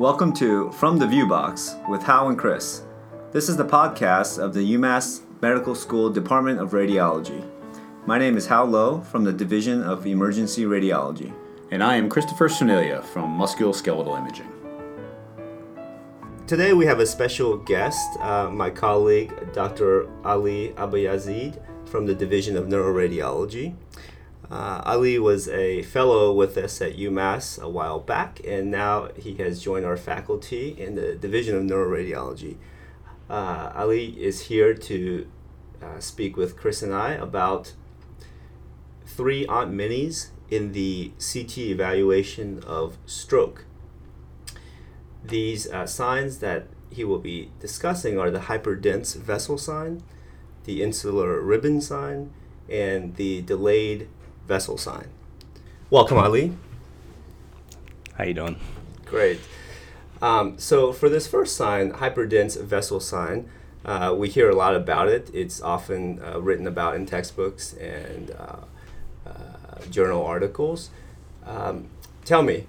Welcome to From the View Box with Hao and Chris. This is the podcast of the UMass Medical School Department of Radiology. My name is Hao Lowe from the Division of Emergency Radiology. And I am Christopher Cernelia from Musculoskeletal Imaging. Today we have a special guest, uh, my colleague Dr. Aly Abayazeed from the Division of Neuroradiology. Uh, Aly was a fellow with us at UMass a while back, and now he has joined our faculty in the Division of Neuroradiology. Uh, Aly is here to uh, speak with Chris and I about three Aunt Minnies in the CT evaluation of stroke. These uh, signs that he will be discussing are the hyperdense vessel sign, the insular ribbon sign, and the delayed vessel sign. Welcome, Aly. How you doing? Great. Um, so for this first sign, hyperdense vessel sign, uh, we hear a lot about it. It's often uh, written about in textbooks and uh, uh journal articles. Um, tell me,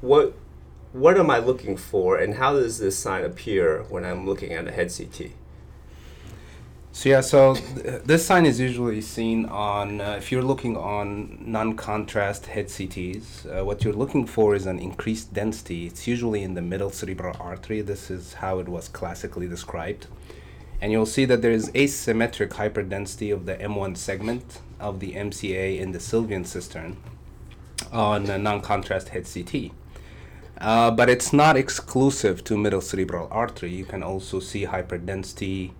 what what am I looking for, and how does this sign appear when I'm looking at a head CT? So yeah, so th- this sign is usually seen on uh, if you're looking on non-contrast head CTs. Uh, what you're looking for is an increased density. It's usually in the middle cerebral artery. This is how it was classically described, and you'll see that there is asymmetric hyperdensity of the M1 segment of the MCA in the Sylvian cistern on a non-contrast head CT. Uh, but it's not exclusive to middle cerebral artery. You can also see hyperdensity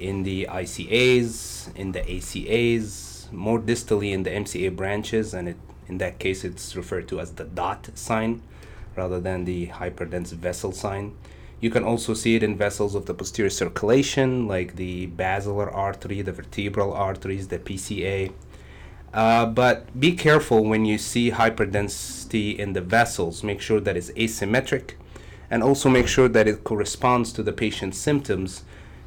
in the ICAs, in the ACAs, more distally in the MCA branches, and it, in that case it's referred to as the dot sign rather than the hyperdense vessel sign. You can also see it in vessels of the posterior circulation, like the basilar artery, the vertebral arteries, the PCA, uh, but be careful when you see hyperdensity in the vessels. Make sure that it's asymmetric and also make sure that it corresponds to the patient's symptoms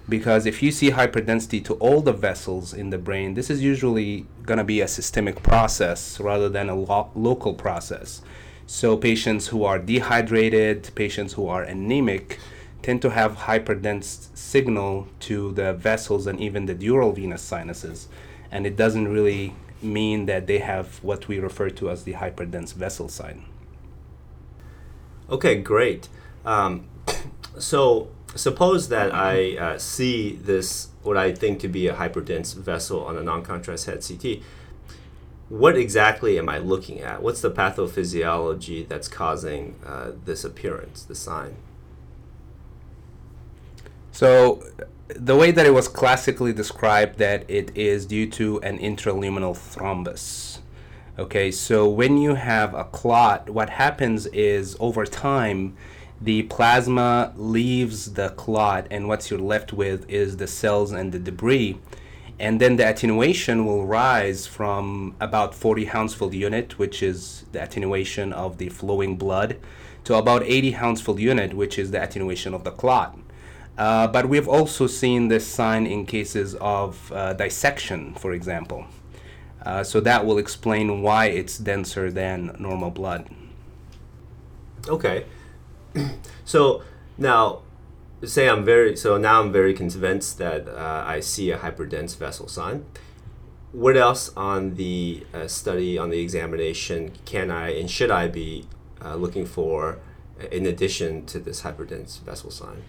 because if you see hyperdensity to all the vessels in the brain, this is usually going to be a systemic process rather than a lo- local process. So, patients who are dehydrated, patients who are anemic, tend to have hyperdense signal to the vessels and even the dural venous sinuses. And it doesn't really mean that they have what we refer to as the hyperdense vessel sign. Okay, great. Um, so suppose that I uh, see this, what I think to be a hyperdense vessel on a non-contrast head CT. What exactly am I looking at? What's the pathophysiology that's causing uh, this appearance, the sign? So the way that it was classically described that it is due to an intraluminal thrombus. Okay, so when you have a clot, what happens is over time, the plasma leaves the clot, and what you're left with is the cells and the debris. And then the attenuation will rise from about 40 Hounsfield unit, which is the attenuation of the flowing blood, to about 80 Hounsfield unit, which is the attenuation of the clot. Uh, but we've also seen this sign in cases of uh, dissection, for example. Uh, so that will explain why it's denser than normal blood. Okay. so now, say I'm very, so now I'm very convinced that uh, I see a hyperdense vessel sign. What else on the uh, study, on the examination, can I and should I be uh, looking for in addition to this hyperdense vessel sign?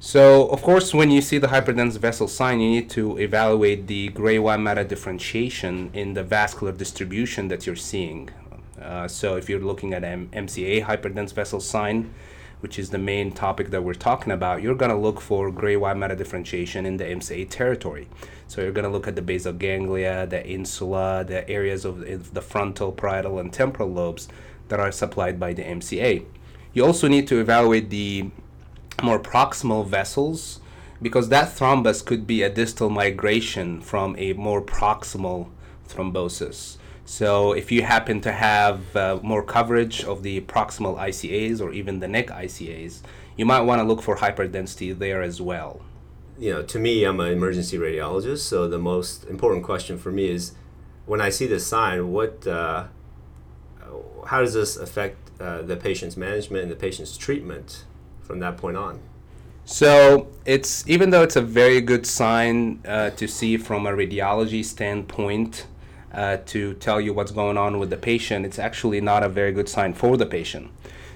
So, of course, when you see the hyperdense vessel sign, you need to evaluate the gray-white matter differentiation in the vascular distribution that you're seeing. Uh, so, if you're looking at M- MCA hyperdense vessel sign, which is the main topic that we're talking about, you're going to look for gray-white matter differentiation in the MCA territory. So, you're going to look at the basal ganglia, the insula, the areas of the frontal, parietal, and temporal lobes that are supplied by the MCA. You also need to evaluate the more proximal vessels because that thrombus could be a distal migration from a more proximal thrombosis. So if you happen to have uh, more coverage of the proximal ICAs or even the neck ICAs, you might want to look for hyperdensity there as well. You know, to me, I'm an emergency radiologist, so the most important question for me is when I see this sign, what, uh, how does this affect uh, the patient's management and the patient's treatment from that point on? So it's even though it's a very good sign uh, to see from a radiology standpoint uh, to tell you what's going on with the patient, it's actually not a very good sign for the patient.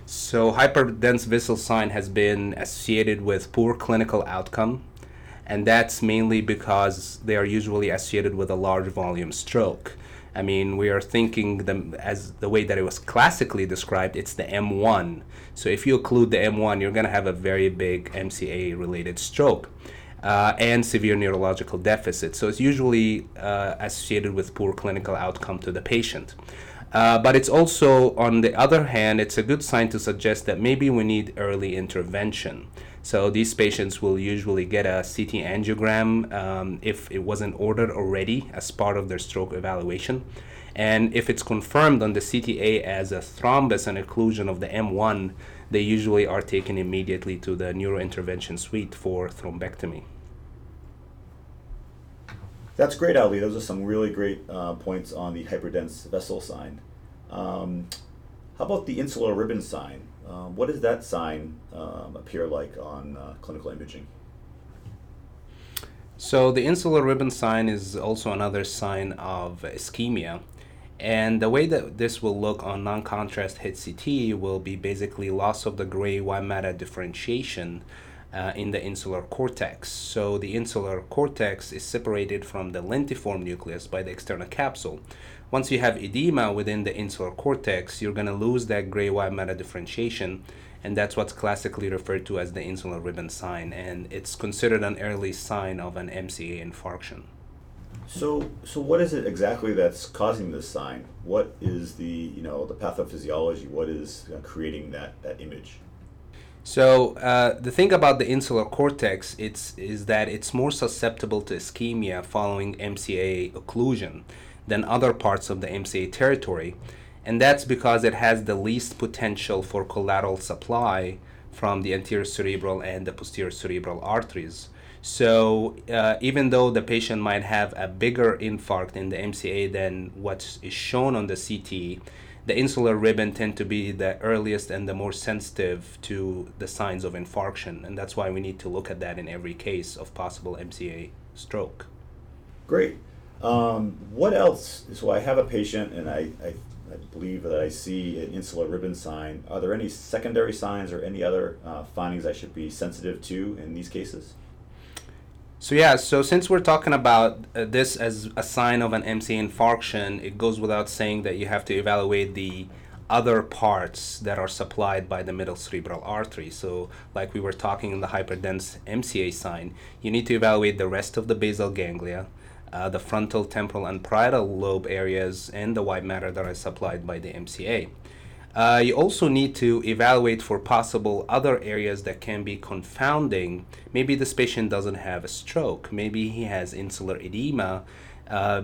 So hyperdense vessel sign has been associated with poor clinical outcome, and that's mainly because they are usually associated with a large volume stroke. I mean, we are thinking them as the way that it was classically described, it's the M1. So if you occlude the M1, you're going to have a very big MCA related stroke. Uh, and severe neurological deficit. So it's usually uh, associated with poor clinical outcome to the patient. Uh, but it's also, on the other hand, it's a good sign to suggest that maybe we need early intervention. So these patients will usually get a CT angiogram um, if it wasn't ordered already as part of their stroke evaluation. And if it's confirmed on the CTA as a thrombus and occlusion of the M1, they usually are taken immediately to the neurointervention suite for thrombectomy. That's great, Aly. Those are some really great uh, points on the hyperdense vessel sign. Um, how about the insular ribbon sign? Uh, what does that sign um, appear like on uh, clinical imaging? So the insular ribbon sign is also another sign of ischemia. And the way that this will look on non-contrast head CT will be basically loss of the gray white matter differentiation uh, in the insular cortex. So the insular cortex is separated from the lentiform nucleus by the external capsule. Once you have edema within the insular cortex, you're going to lose that gray white matter differentiation, and that's what's classically referred to as the insular ribbon sign, and it's considered an early sign of an MCA infarction. So, so what is it exactly that's causing this sign? What is the you know the pathophysiology? What is uh, creating that that image? So uh, the thing about the insular cortex it's, is that it's more susceptible to ischemia following MCA occlusion than other parts of the MCA territory. And that's because it has the least potential for collateral supply from the anterior cerebral and the posterior cerebral arteries. So uh, even though the patient might have a bigger infarct in the MCA than what is shown on the CT, the insular ribbon tend to be the earliest and the more sensitive to the signs of infarction. And that's why we need to look at that in every case of possible MCA stroke. Great. Um, what else? So I have a patient, and I, I, I, believe that I see an insular ribbon sign. Are there any secondary signs or any other uh, findings I should be sensitive to in these cases? So yeah, so since we're talking about uh, this as a sign of an MCA infarction, it goes without saying that you have to evaluate the other parts that are supplied by the middle cerebral artery. So, like we were talking in the hyperdense MCA sign, you need to evaluate the rest of the basal ganglia, uh, the frontal, temporal, and parietal lobe areas, and the white matter that are supplied by the MCA. Uh, you also need to evaluate for possible other areas that can be confounding. Maybe this patient doesn't have a stroke. Maybe he has insular edema, uh,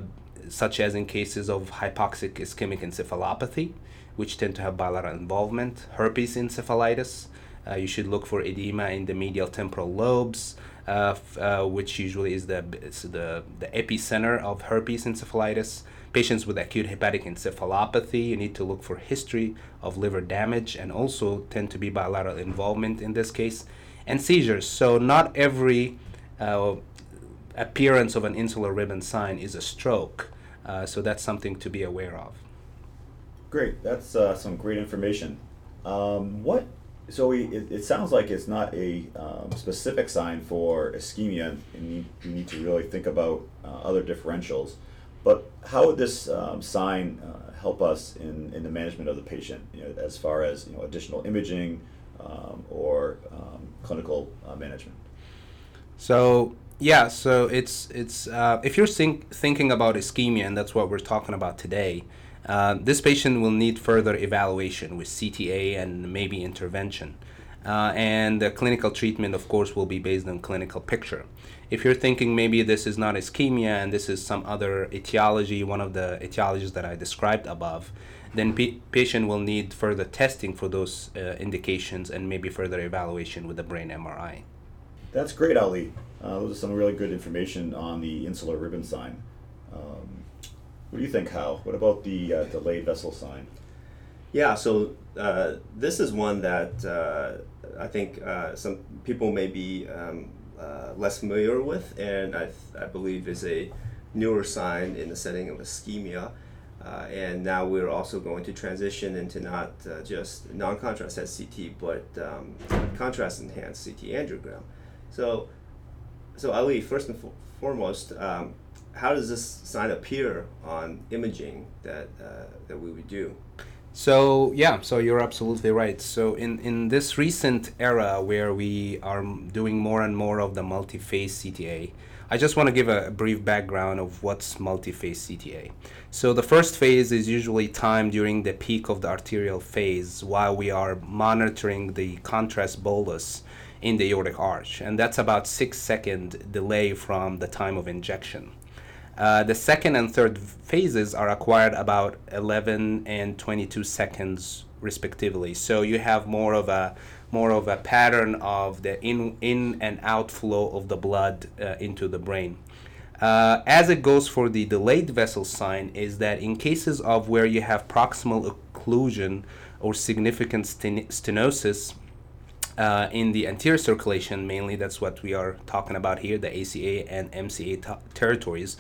such as in cases of hypoxic ischemic encephalopathy, which tend to have bilateral involvement, herpes encephalitis. Uh, you should look for edema in the medial temporal lobes, uh, uh, which usually is the, the, the epicenter of herpes encephalitis. Patients with acute hepatic encephalopathy, you need to look for history of liver damage and also tend to be bilateral involvement in this case, and seizures. So, not every uh, appearance of an insular ribbon sign is a stroke. Uh, so, that's something to be aware of. Great, that's uh, some great information. Um, what? So we, it, it sounds like it's not a um, specific sign for ischemia, and you, you need to really think about uh, other differentials. But how would this um, sign uh, help us in, in the management of the patient, you know, as far as you know, additional imaging um, or um, clinical uh, management? So yeah, so it's it's uh, if you're think, thinking about ischemia, and that's what we're talking about today. Uh, this patient will need further evaluation with CTA and maybe intervention. Uh, and the clinical treatment, of course, will be based on clinical picture. If you're thinking maybe this is not ischemia and this is some other etiology, one of the etiologies that I described above, then p- patient will need further testing for those uh, indications and maybe further evaluation with the brain MRI. That's great, Aly. Uh, those are some really good information on the insular ribbon sign. Um, what do you think, Hao? What about the uh, delayed vessel sign? Yeah, so uh, this is one that uh, I think uh, some people may be um, uh, less familiar with, and I, I believe is a newer sign in the setting of ischemia. Uh, and now we're also going to transition into not uh, just non-contrast CT, but um, contrast-enhanced CT angiogram. So, so Aly, first and foremost, um, how does this sign appear on imaging that that we would do? So yeah, so you're absolutely right. So in, in this recent era where we are doing more and more of the multi-phase CTA, I just want to give a, brief background of what's multi-phase CTA. So the first phase is usually time during the peak of the arterial phase while we are monitoring the contrast bolus in the aortic arch, and that's about six second delay from the time of injection. Uh, the second and third phases are acquired about 11 and 22 seconds respectively. So you have more of a more of a pattern of the in, in and outflow of the blood uh, into the brain. Uh, as it goes for the delayed vessel sign is that in cases of where you have proximal occlusion or significant sten- stenosis uh, in the anterior circulation, mainly that's what we are talking about here, the ACA and MCA t- territories,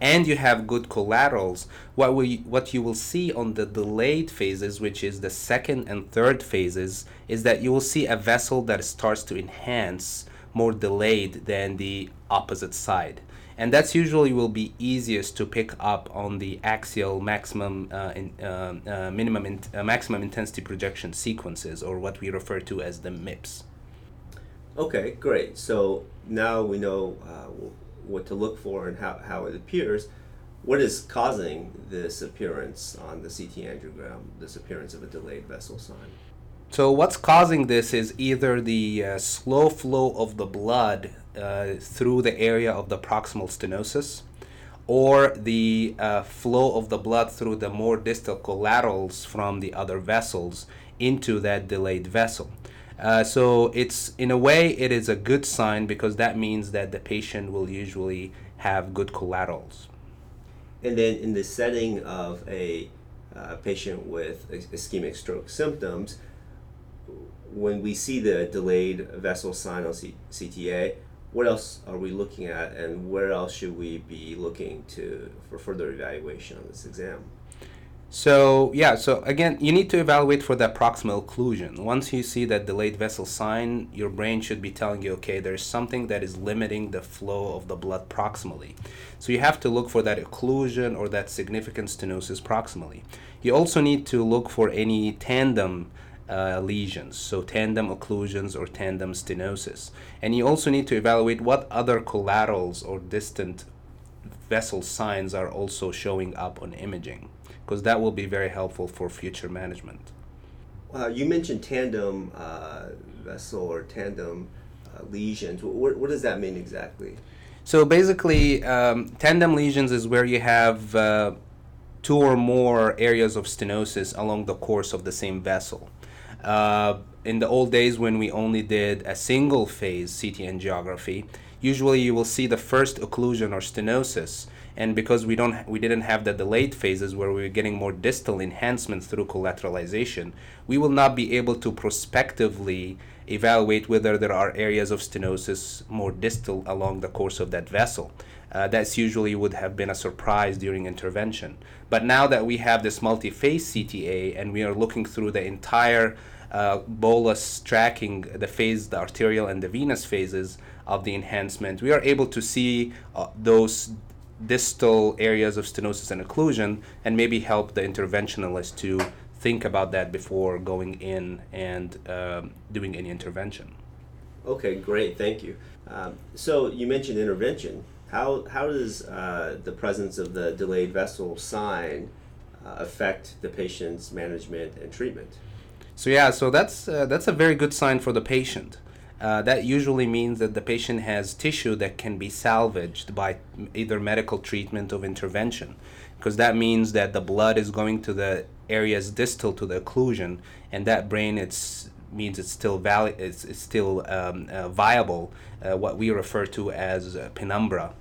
and you have good collaterals, what we what you will see on the delayed phases, which is the second and third phases, is that you will see a vessel that starts to enhance more delayed than the opposite side. And that's usually will be easiest to pick up on the axial maximum uh, in, uh, uh, minimum in, uh, maximum intensity projection sequences, or what we refer to as the MIPS. Okay, great. So now we know uh, what to look for and how, how it appears. What is causing this appearance on the CT angiogram, this appearance of a delayed vessel sign? So, what's causing this is either the uh, slow flow of the blood uh, through the area of the proximal stenosis, or the uh, flow of the blood through the more distal collaterals from the other vessels into that delayed vessel. Uh, so it's in a way it is a good sign because that means that the patient will usually have good collaterals. And then in the setting of a uh, patient with ischemic stroke symptoms, when we see the delayed vessel sign on C- CTA, what else are we looking at, and where else should we be looking to for further evaluation on this exam? So yeah, so again, you need to evaluate for that proximal occlusion. Once you see that delayed vessel sign, your brain should be telling you, okay, there's something that is limiting the flow of the blood proximally. So you have to look for that occlusion or that significant stenosis proximally. You also need to look for any tandem uh, lesions, so tandem occlusions or tandem stenosis. And you also need to evaluate what other collaterals or distant vessel signs are also showing up on imaging because that will be very helpful for future management. Uh, you mentioned tandem uh, vessel or tandem uh, lesions. What, what does that mean exactly? So basically, um, tandem lesions is where you have uh, two or more areas of stenosis along the course of the same vessel. Uh, in the old days, when we only did a single phase CT angiography, usually you will see the first occlusion or stenosis and because we don't we didn't have the delayed phases where we were getting more distal enhancement through collateralization we will not be able to prospectively evaluate whether there are areas of stenosis more distal along the course of that vessel. Uh, that's usually would have been a surprise during intervention. But now that we have this multi-phase cta and we are looking through the entire uh, bolus tracking the phase the arterial and the venous phases of the enhancement we are able to see uh, those distal areas of stenosis and occlusion and maybe help the interventionalist to think about that before going in and um, doing any intervention. Okay, great, thank you. Um, so you mentioned intervention. How, how does uh, the presence of the delayed vessel sign uh, affect the patient's management and treatment? So yeah, so that's uh, that's a very good sign for the patient. Uh, that usually means that the patient has tissue that can be salvaged by either medical treatment or intervention, because that means that the blood is going to the areas distal to the occlusion, and that brain it's means it's still valid, it's, it's still um, uh, viable, uh, what we refer to as penumbra.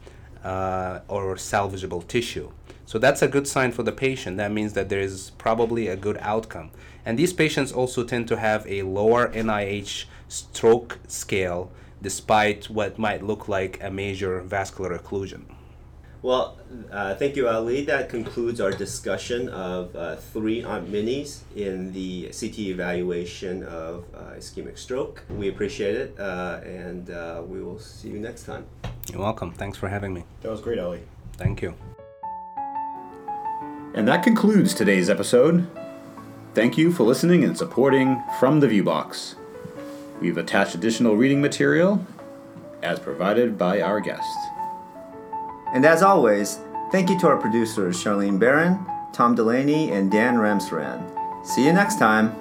uh, or salvageable tissue. So that's a good sign for the patient. That means that there is probably a good outcome. And these patients also tend to have a lower NIH stroke scale despite what might look like a major vascular occlusion. Well, uh, thank you, Aly. That concludes our discussion of uh, three Aunt Minnies in the CT evaluation of uh, ischemic stroke. We appreciate it, uh, and uh, we will see you next time. You're welcome. Thanks for having me. That was great, Aly. Thank you. And that concludes today's episode. Thank you for listening and supporting From the Viewbox. We've attached additional reading material as provided by our guest. And as always, thank you to our producers Charlene Barron, Tom Delaney, and Dan Ramsran. See you next time.